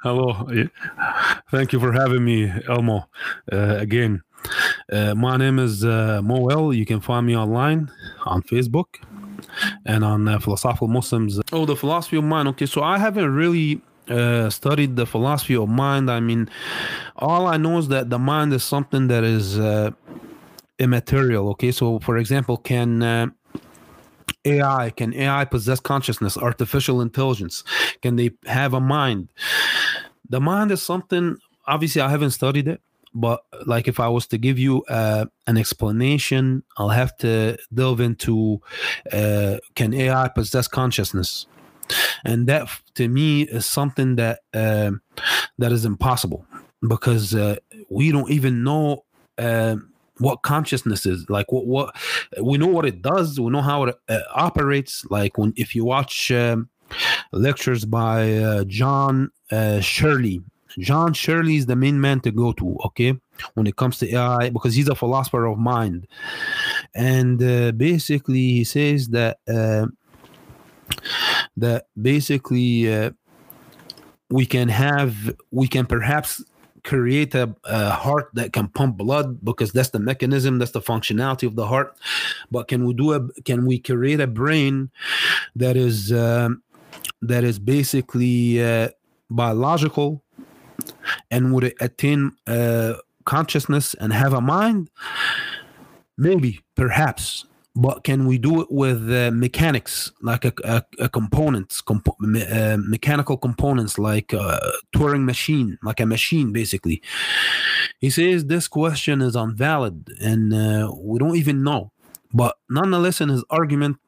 Hello. Thank you for having me, Elmo, uh, again. Uh, my name is uh, Moel. You can find me online on Facebook and on uh, Philosophical Muslims. Oh, the philosophy of mind. Okay, so I haven't really uh, studied the philosophy of mind. I mean, all I know is that the mind is something that is uh, immaterial. Okay, so for example, can uh, AI can AI possess consciousness, artificial intelligence? Can they have a mind? The mind is something. Obviously, I haven't studied it, but like if I was to give you uh, an explanation, I'll have to delve into uh, can AI possess consciousness? and that to me is something that uh, that is impossible because uh, we don't even know uh, what consciousness is like what what we know what it does we know how it uh, operates like when if you watch um, lectures by uh, john uh, Searle. John Searle is the main man to go to okay when it comes to ai because he's a philosopher of mind. And basically he says that that basically uh, we can have we can perhaps create a, a, heart that can pump blood because that's the mechanism that's the functionality of the heart. But can we do a can we create a brain that is um, that is basically uh, biological and would attain uh, consciousness and have a mind? Maybe perhaps. But can we do it with uh, mechanics like a, a, a components compo- me, uh, mechanical components like a turing machine like a machine basically? He says this question is invalid and uh, we don't even know. But nonetheless in his argument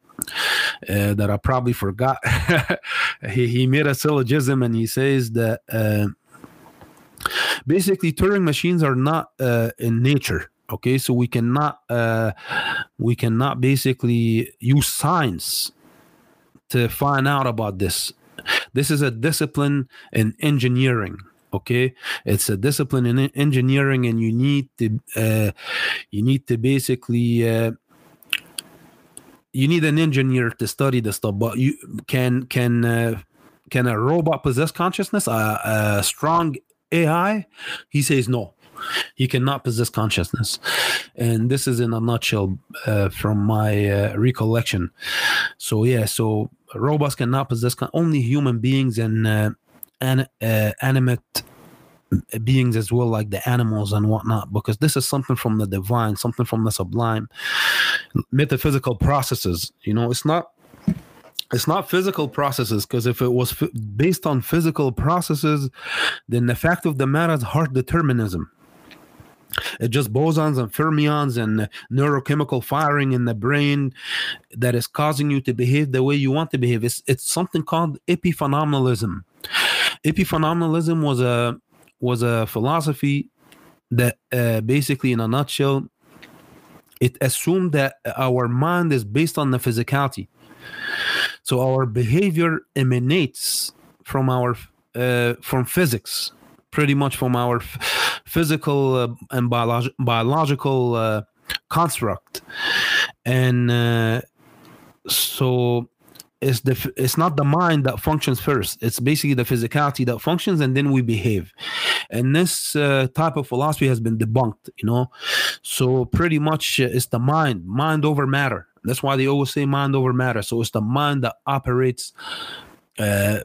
uh, that i probably forgot. He, he made a syllogism and he says that uh, basically turing machines are not in nature okay? So we cannot uh, we cannot basically use science to find out about this. This is a discipline in engineering okay? It's a discipline in engineering and you need to uh, you need to basically uh, you need an engineer to study the stuff but you can can uh, can a robot possess consciousness a, a strong ai he says no he cannot possess consciousness. And this is in a nutshell uh, from my uh, recollection. So, yeah, so robots cannot possess, con- only human beings and uh, an- uh, animate beings as well, like the animals and whatnot, because this is something from the divine, something from the sublime, metaphysical processes. You know, it's not it's not physical processes because if it was f- based on physical processes then the fact of the matter is heart determinism it's just bosons and fermions and neurochemical firing in the brain that is causing you to behave the way you want to behave. It's, it's something called epiphenomenalism. Epiphenomenalism was a was a philosophy that uh, basically, in a nutshell, it assumed that our mind is based on the physicality. So our behavior emanates from our uh, from physics, pretty much from our physical uh, and biolog- biological uh, construct, and uh, so it's the it's not the mind that functions first. It's basically the physicality that functions, and then we behave. And this uh, type of philosophy has been debunked. You know, so pretty much uh, it's the mind, mind over matter. That's why they always say mind over matter. So it's the mind that operates uh,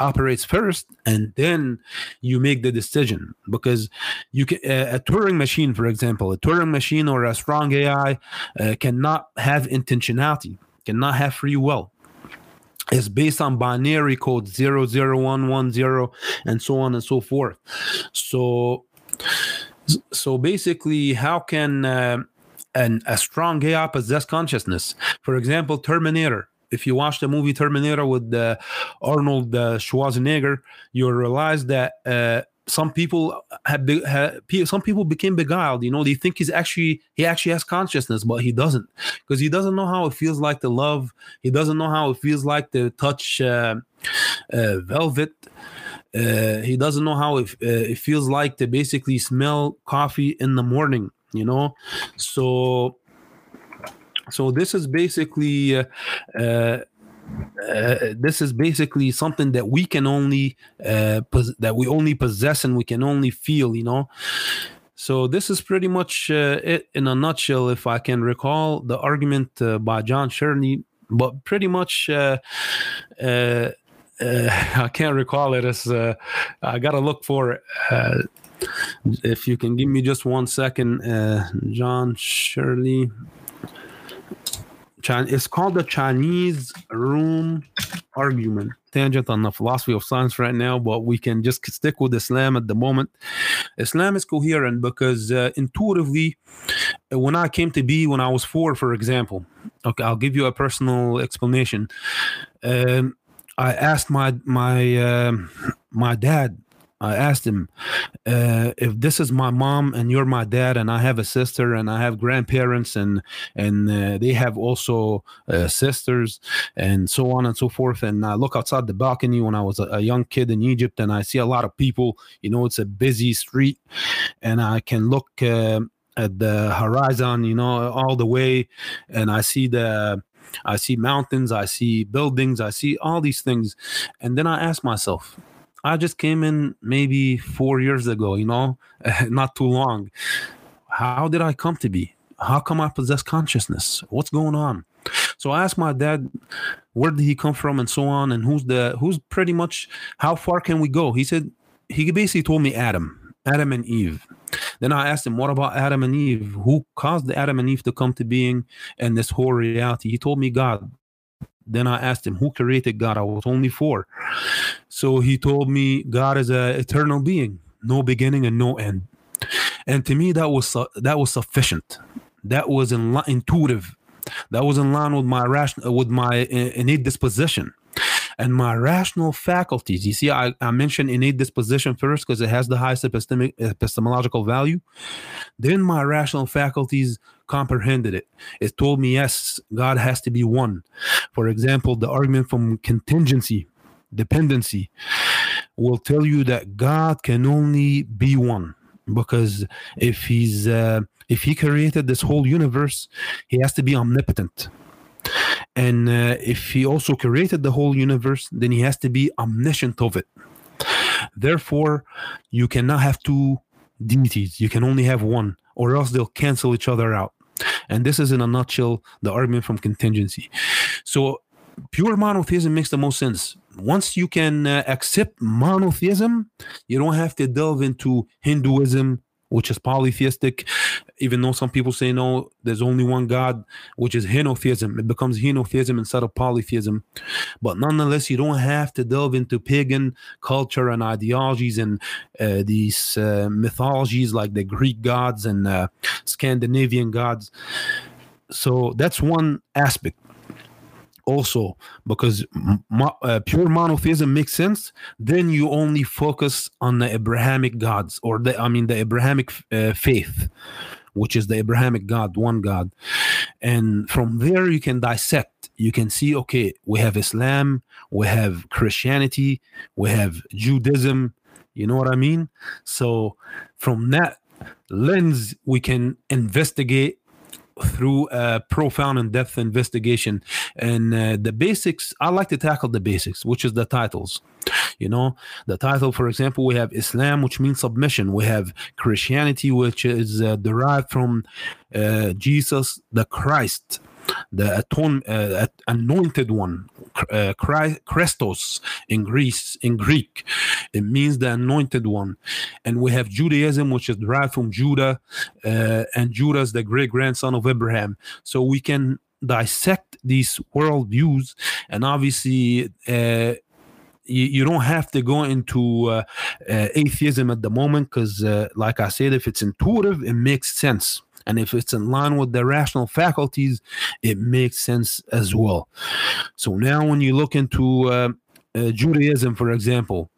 operates first and then you make the decision because you can uh, a turing machine for example a turing machine or a strong ai uh, cannot have intentionality cannot have free will it's based on binary code 00110 and so on and so forth. So so basically how can uh, an, a strong ai possess consciousness? For example terminator. If you watch the movie Terminator with uh, Arnold uh, Schwarzenegger, you'll realize that uh, some people have, have, some people became beguiled. You know, they think he's actually he actually has consciousness, but he doesn't because he doesn't know how it feels like to love. He doesn't know how it feels like to touch uh, uh, velvet. Uh, he doesn't know how it, it feels like to basically smell coffee in the morning. You know, so so this is basically uh, uh, uh, this is basically something that we can only uh, pos- that we only possess and we can only feel you know so this is pretty much uh, it in a nutshell if i can recall the argument uh, by john Searle but pretty much uh, I can't recall it as I gotta look for it. if you can give me just one second, John Searle it's called the Chinese room argument. Tangent on the philosophy of science right now, but we can just stick with Islam at the moment. Islam is coherent because uh, intuitively, when I came to be when I was four, for example, okay, I'll give you a personal explanation. Um, I asked my my uh, my dad I asked him uh, if this is my mom and you're my dad, and I have a sister and I have grandparents and and uh, they have also uh, sisters and so on and so forth. And I look outside the balcony when I was a, a, young kid in Egypt, and I see a lot of people. You know, it's a busy street, and I can look uh, at the horizon, you know, all the way, and I see the I see mountains, I see buildings, I see all these things, and then I ask myself I just came in maybe four years ago, you know, not too long. How did I come to be? How come I possess consciousness? What's going on? So I asked my dad, where did he come from, and so on, and who's the who's pretty much how far can we go? He said he basically told me Adam, Adam and Eve. Then I asked him, what about Adam and Eve? Who caused Adam and Eve to come to being and this whole reality? He told me God. Then I asked him, Who created God? I was only four. So he told me, God is an eternal being, no beginning and no end. And to me, that was that was sufficient. That was in, intuitive. That was in line with my rational, with my eh, innate disposition and my rational faculties. You see, I, I mentioned innate disposition first because it has the highest epistemic, epistemological value. Then my rational faculties comprehended it. It told me, yes, God has to be one. For example, the argument from contingency, dependency, will tell you that God can only be one because if he's uh, if he created this whole universe he has to be omnipotent and uh, if he also created the whole universe, then he has to be omniscient of it. Therefore, you cannot have two deities. You can only have one, or else they'll cancel each other out. And this is, in a nutshell, the argument from contingency. So, pure monotheism makes the most sense. Once you can uh, accept monotheism, you don't have to delve into Hinduism, which is polytheistic, even though some people say no, there's only one God, which is henotheism. It becomes henotheism instead of polytheism. But nonetheless, you don't have to delve into pagan culture and ideologies and uh, these uh, mythologies like the Greek gods and uh, Scandinavian gods. So that's one aspect also because mo- uh, pure monotheism makes sense then you only focus on the abrahamic gods or the i mean the abrahamic uh, faith which is the abrahamic god one god. And from there you can dissect. You can see okay we have islam we have christianity we have judaism. You know what i mean? So from that lens we can investigate through a profound and depth investigation. And uh, the basics, I like to tackle the basics, which is the titles. You know, the title, for example, we have Islam, which means submission. We have Christianity, which is uh, derived from uh, Jesus the Christ the atone, uh, anointed one, uh, Christos in Greece, in Greek. It means the anointed one. And we have Judaism, which is derived from Judah, uh, and Judah is the great grandson of Abraham. So we can dissect these worldviews, and obviously, uh, you, don't have to go into uh, uh, atheism at the moment because, uh, like I said, if it's intuitive, it makes sense. And if it's in line with the rational faculties, it makes sense as well. So now, when you look into uh, uh, Judaism, for example,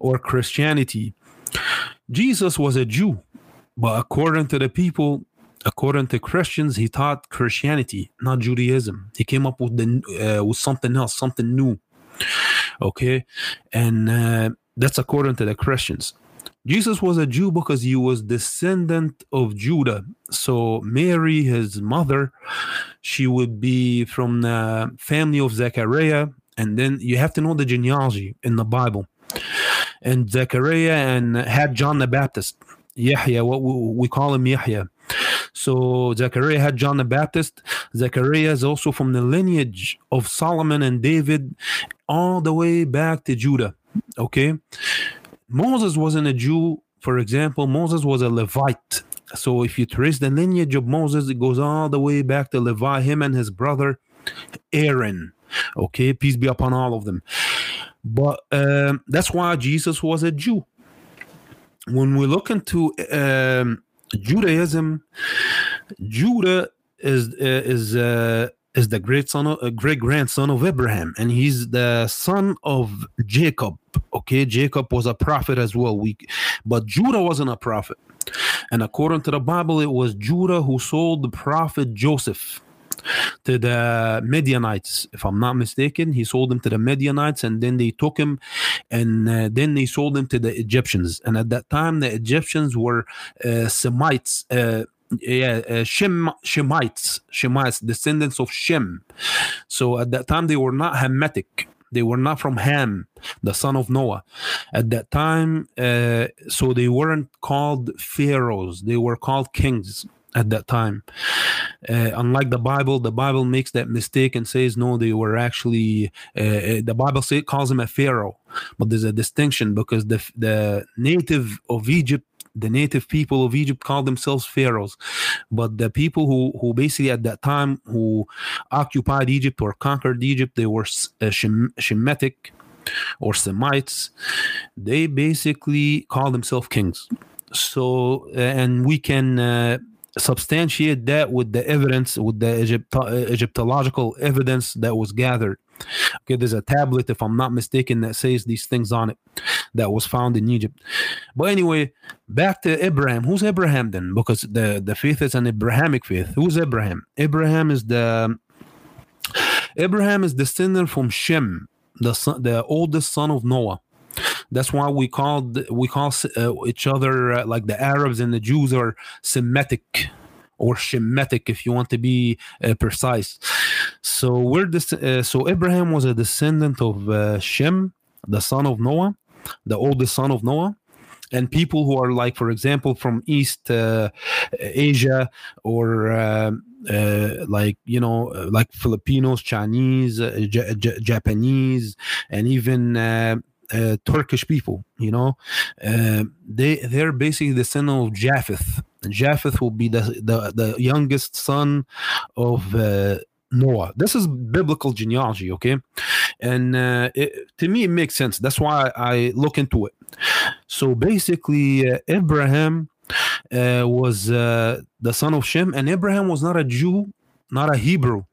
or Christianity, Jesus was a Jew, but according to the people, according to Christians, he taught Christianity, not Judaism. He came up with the uh, with something else, something new. Okay, and uh, that's according to the Christians. Jesus was a Jew because he was descendant of Judah. So Mary, his mother, she would be from the family of Zechariah, and then you have to know the genealogy in the Bible. And Zechariah and had John the Baptist, Yahya, what we call him Yahya. So Zechariah had John the Baptist. Zechariah is also from the lineage of Solomon and David, all the way back to Judah. Okay. Moses wasn't a Jew. For example, Moses was a Levite. So if you trace the lineage of Moses, it goes all the way back to Levi, him and his brother Aaron. Okay, peace be upon all of them. But um, that's why Jesus was a Jew. When we look into um, Judaism, Judah is uh, is uh, is the great son of uh, great grandson of Abraham, and he's the son of Jacob. Okay, Jacob was a prophet as well. We, but Judah wasn't a prophet, and according to the Bible, it was Judah who sold the prophet Joseph to the Midianites, if I'm not mistaken. He sold him to the Midianites, and then they took him, and uh, then they sold him to the Egyptians. And at that time, the Egyptians were uh, Semites. Uh, yeah, uh, Shem, Shemites, Shemites, descendants of Shem. So at that time, they were not Hamitic. They were not from Ham, the son of Noah. At that time, uh, so they weren't called pharaohs. They were called kings at that time. Uh, unlike the Bible, the Bible makes that mistake and says no, they were actually. Uh, uh, the Bible say, calls him a pharaoh, but there's a distinction because the the native of Egypt. The native people of Egypt called themselves pharaohs, but the people who, who basically at that time who occupied Egypt or conquered Egypt, they were uh, Shem, Shemitic or Semites. They basically call themselves kings. So, and we can uh, substantiate that with the evidence, with the Egypt, Egyptological evidence that was gathered. Okay, there's a tablet, if I'm not mistaken, that says these things on it that was found in Egypt. But anyway, back to Abraham. Who's Abraham then? Because the, the faith is an Abrahamic faith. Who's Abraham? Abraham is the Abraham is descendant from Shem, the son, the oldest son of Noah. That's why we call we call uh, each other uh, like the Arabs and the Jews are Semitic or Shemitic, if you want to be uh, precise. So we're this. Uh, so Abraham was a descendant of uh, Shem, the son of Noah, the oldest son of Noah and people who are like for example from east uh, asia or uh, uh, like you know like filipinos chinese J- J- japanese and even uh, Turkish people, you know, uh, they they're basically the son of Japheth. Japheth will be the the, the youngest son of uh, Noah. This is biblical genealogy, okay, and uh, it, to me it makes sense. That's why I look into it. So basically, uh, Abraham uh, was the son of Shem, and Abraham was not a Jew, not a Hebrew,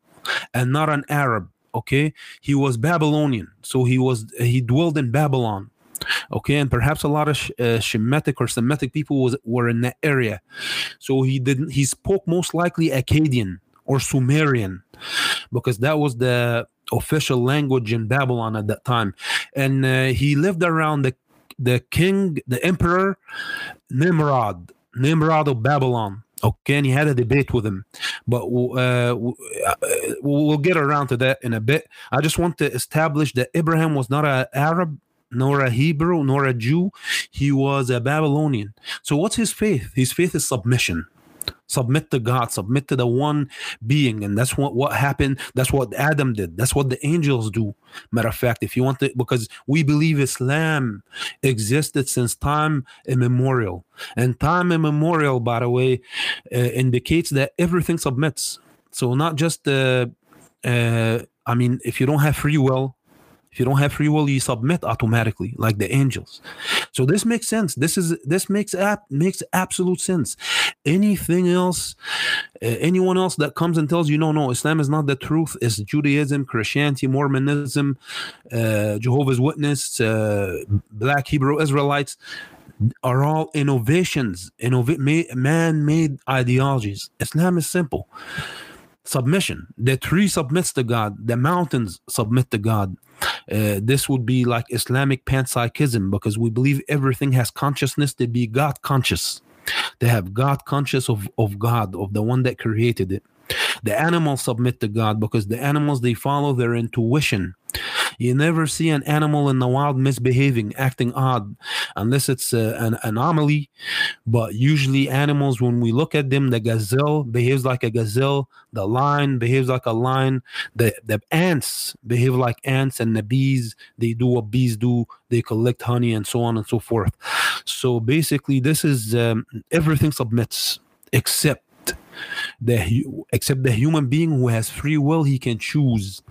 and not an Arab okay he was babylonian so he was he dwelled in babylon okay and perhaps a lot of uh, shemitic or semitic people was were in that area so he didn't he spoke most likely akkadian or sumerian because that was the official language in babylon at that time and uh, he lived around the the king the emperor nimrod nimrod of babylon Okay, and he had a debate with him, but uh, we'll get around to that in a bit. I just want to establish that Abraham was not an Arab, nor a Hebrew, nor a Jew. He was a Babylonian. So, what's his faith? His faith is submission submit to God, submit to the one being. And that's what, what happened. That's what Adam did. That's what the angels do. Matter of fact, if you want to, because we believe Islam existed since time immemorial. And time immemorial, by the way, uh, indicates that everything submits. So not just, uh, uh, I mean, if you don't have free will, if you don't have free will, you submit automatically, like the angels. So this makes sense. This is this makes ap- makes absolute sense. Anything else, uh, anyone else that comes and tells you no, no, Islam is not the truth. It's Judaism, Christianity, Mormonism, uh, Jehovah's Witness, uh, Black Hebrew Israelites are all innovations, innov- man-made ideologies. Islam is simple submission. The tree submits to God. The mountains submit to God. Uh, this would be like Islamic panpsychism because we believe everything has consciousness to be God conscious. They have God conscious of, of God, of the one that created it. The animals submit to God because the animals they follow their intuition. You never see an animal in the wild misbehaving, acting odd, unless it's uh, an anomaly. But usually, animals, when we look at them, the gazelle behaves like a gazelle, the lion behaves like a lion, the, the ants behave like ants, and the bees, they do what bees do, they collect honey and so on and so forth. So basically, this is um, everything submits except the except the human being who has free will he can choose.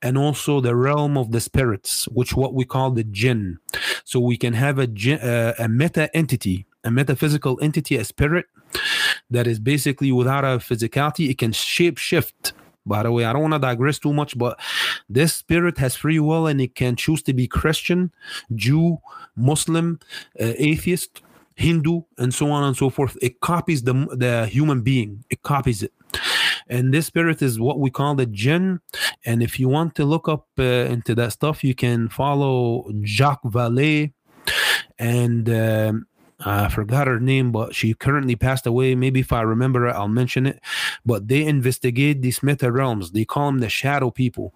And also the realm of the spirits which what we call the jinn. So we can have a uh, a meta entity a metaphysical entity a spirit that is basically without a physicality. It can shape shift. By the way i don't want to digress too much but this spirit has free will and it can choose to be christian jew muslim uh, atheist Hindu, and so on and so forth. It copies the the human being. It copies it. And this spirit is what we call the jinn. And if you want to look up uh, into that stuff, you can follow Jacques Vallée and um, I forgot her name, but she currently passed away. Maybe if I remember it, I'll mention it. But they investigate these meta realms. They call them the shadow people,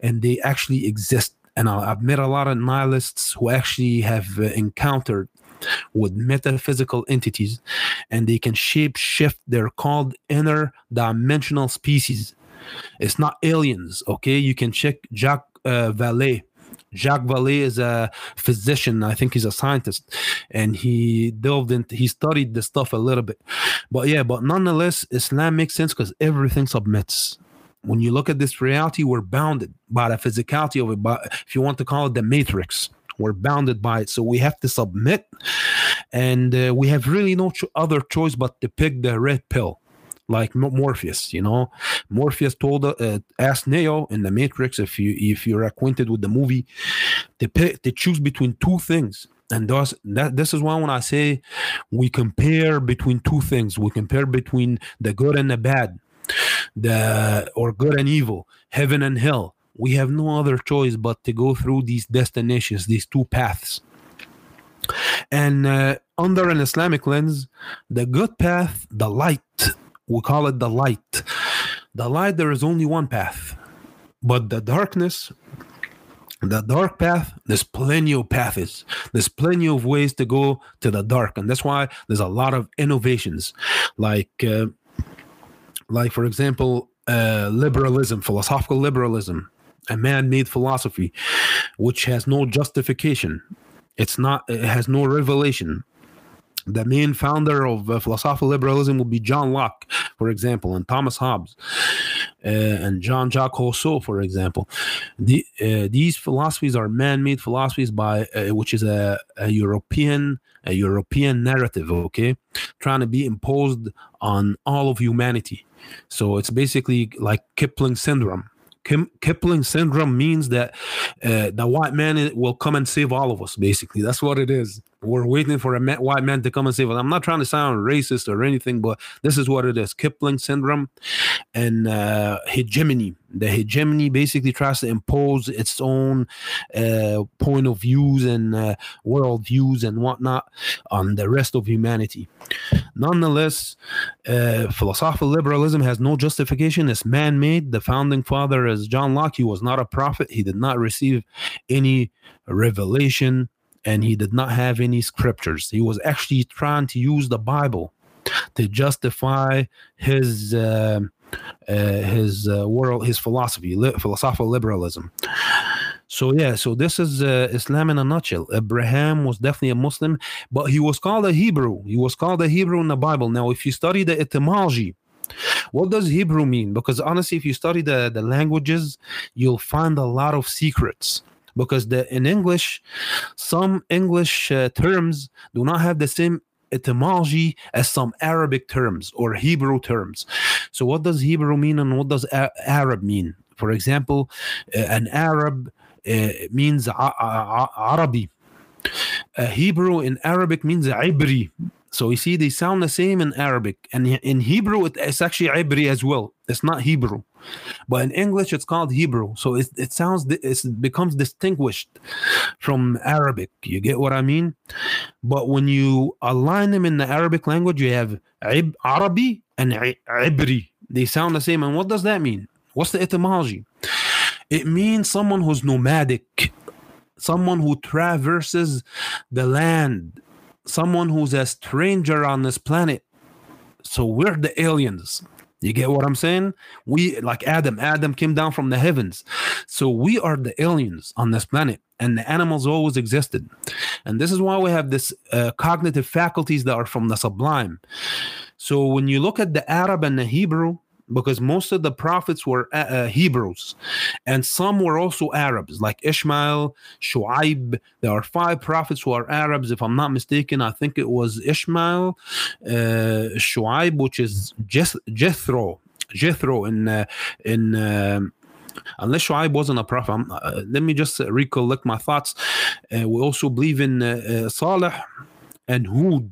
and they actually exist. And I've met a lot of nihilists who actually have uh, encountered with metaphysical entities and they can shape shift. They're called inner dimensional species. It's not aliens, okay? You can check Jacques uh, Vallée. Jacques Vallée is a physician. I think he's a scientist, and he delved into he studied the stuff a little bit. But yeah, but nonetheless, Islam makes sense because everything submits. When you look at this reality, we're bounded by the physicality of it. But if you want to call it the matrix, we're bounded by it. So we have to submit. And uh, we have really no cho- other choice but to pick the red pill like Morpheus, you know. Morpheus told uh, asked Neo in the Matrix if you if you're acquainted with the movie to pick to choose between two things. And thus that this is why when I say we compare between two things, we compare between the good and the bad, the or good and evil, heaven and hell we have no other choice but to go through these destinations, these two paths. And uh, under an Islamic lens, the good path, the light, we call it the light. The light, there is only one path. But the darkness, the dark path, there's plenty of paths. There's plenty of ways to go to the dark. And that's why there's a lot of innovations. Like, uh, like for example, uh, liberalism, philosophical liberalism a man-made philosophy which has no justification it's not it has no revelation the main founder of uh, philosophical liberalism would be John Locke, for example, and Thomas Hobbes, uh, and Jean Jacques Rousseau, for example. The, uh, these philosophies are man-made philosophies by uh, which is a, a, European a European narrative, okay, trying to be imposed on all of humanity. So it's basically like Kipling syndrome Kim, Kipling syndrome means that uh, the white man will come and save all of us. Basically, that's what it is. We're waiting for a man, white man to come and save us. I'm not trying to sound racist or anything, but this is what it is: Kipling syndrome and uh, hegemony. The hegemony basically tries to impose its own uh, point of views and uh, world views and whatnot on the rest of humanity. Nonetheless, uh, philosophical liberalism has no justification. It's man-made. The founding father is John Locke. He was not a prophet. He did not receive any revelation and he did not have any scriptures. He was actually trying to use the Bible to justify his uh, uh, his uh, world, his philosophy, li- philosophical liberalism. So yeah, so this is uh, Islam in a nutshell. Abraham was definitely a Muslim, but he was called a Hebrew. He was called a Hebrew in the Bible. Now, if you study the etymology, what does Hebrew mean? Because honestly, if you study the, the languages, you'll find a lot of secrets because the in English, some English uh, terms do not have the same etymology as some Arabic terms or Hebrew terms. So, what does Hebrew mean and what does a- Arab mean? For example, uh, an Arab uh, means a- a- Arabi. Hebrew in Arabic means Ibri. So you see, they sound the same in Arabic, and in Hebrew, it's actually Ibri as well. It's not Hebrew, but in English, it's called Hebrew. So it, it sounds it becomes distinguished from Arabic. You get what I mean? But when you align them in the Arabic language, you have Arabi and Ibri. They sound the same. And what does that mean? What's the etymology? It means someone who's nomadic, someone who traverses the land someone who's a stranger on this planet. So we're the aliens. You get what I'm saying? We like Adam. Adam came down from the heavens. So we are the aliens on this planet, and the animals always existed. And this is why we have this uh, cognitive faculties that are from the sublime. So when you look at the Arab and the Hebrew, because most of the prophets were uh, uh, Hebrews and some were also Arabs, like Ishmael, Shu'aib. There are five prophets who are Arabs, if I'm not mistaken. I think it was Ishmael, uh, Shu'aib, which is Jeth- Jethro, Jethro in uh, in. Uh, unless Shu'aib wasn't a prophet, uh, let me just recollect my thoughts. Uh, we also believe in uh, Saleh and Hud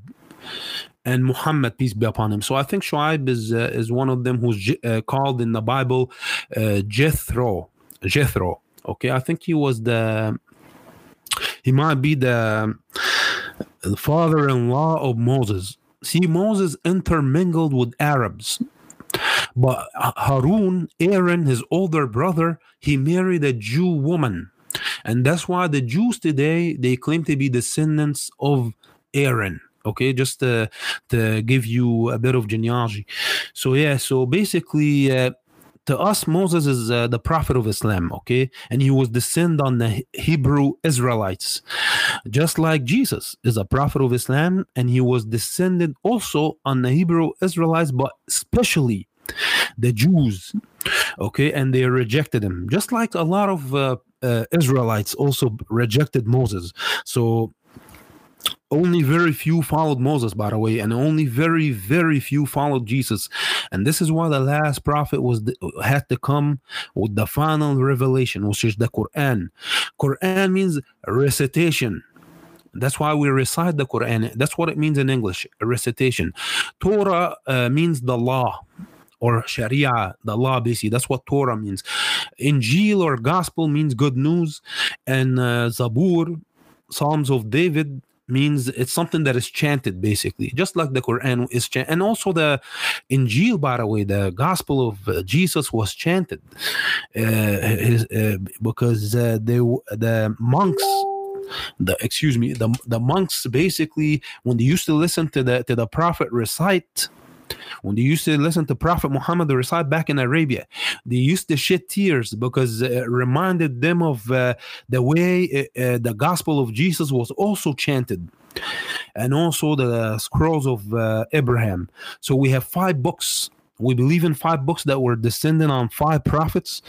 and Muhammad, peace be upon him. So I think Shu'aib is uh, is one of them who's uh, called in the Bible uh, Jethro. Jethro. Okay, I think he was the he might be the, the father-in-law of Moses. See, Moses intermingled with Arabs. But Harun, Aaron, his older brother, he married a Jew woman. And that's why the Jews today they claim to be descendants of Aaron okay just to, to give you a bit of genealogy. So yeah so basically uh, to us moses is uh, the prophet of islam okay? And he was descend on the hebrew israelites. Just like jesus is a prophet of islam and he was descended also on the hebrew israelites but especially the jews okay? And they rejected him. Just like a lot of uh, uh, israelites also rejected moses. So only very few followed Moses, by the way, and only very, very few followed Jesus. And this is why the last prophet was had to come with the final revelation, which is the Quran. Quran means recitation. That's why we recite the Quran. That's what it means in English, recitation. Torah uh, means the law or Sharia, the law, basically. That's what Torah means. Injil or gospel means good news. And uh, Zabur, Psalms of David, means it's something that is chanted basically. Just like the quran is chanted and also the injil by the way the gospel of uh, jesus was chanted uh, his, uh, because uh, they the monks the excuse me the the monks basically when they used to listen to the to the prophet recite when they used to listen to Prophet Muhammad recite back in Arabia, they used to shed tears because it reminded them of uh, the way uh, uh, the gospel of Jesus was also chanted and also the scrolls of uh, Abraham. So we have five books. We believe in five books that were descending on five prophets,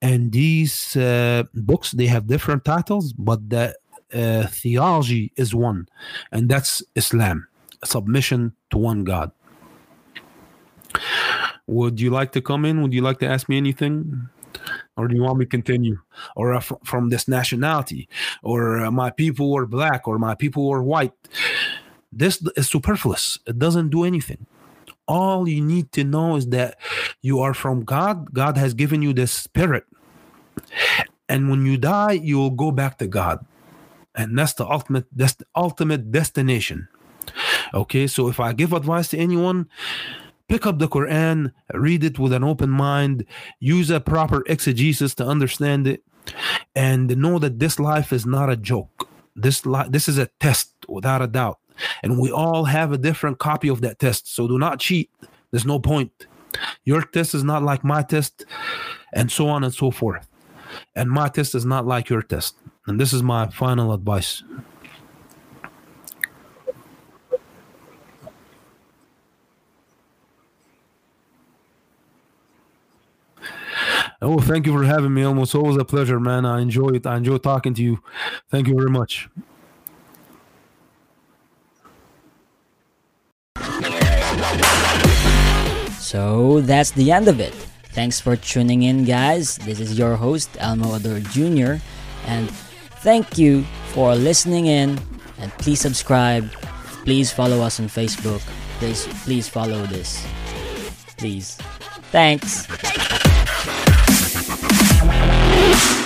and these uh, books they have different titles, but the uh, theology is one, and that's Islam, submission to one God. Would you like to come in? Would you like to ask me anything? Or do you want me to continue? Or uh, from this nationality? Or uh, my people were black? Or my people were white? This is superfluous. It doesn't do anything. All you need to know is that you are from God. God has given you this spirit. And when you die, you will go back to God. And that's the ultimate that's the ultimate destination. Okay, so if I give advice to anyone, pick up the Quran, read it with an open mind, use a proper exegesis to understand it, and know that this life is not a joke. This li- this is a test without a doubt. And we all have a different copy of that test. So do not cheat. There's no point. Your test is not like my test, and so on and so forth. And my test is not like your test. And this is my final advice. Oh, thank you for having me. Almost always a pleasure, man. I enjoy it. I enjoy talking to you. Thank you very much. So that's the end of it. Thanks for tuning in, guys. This is your host, Elmo Ador Jr., and thank you for listening in. And please subscribe, please follow us on Facebook. Please, please follow this. Please. Thanks. Bye.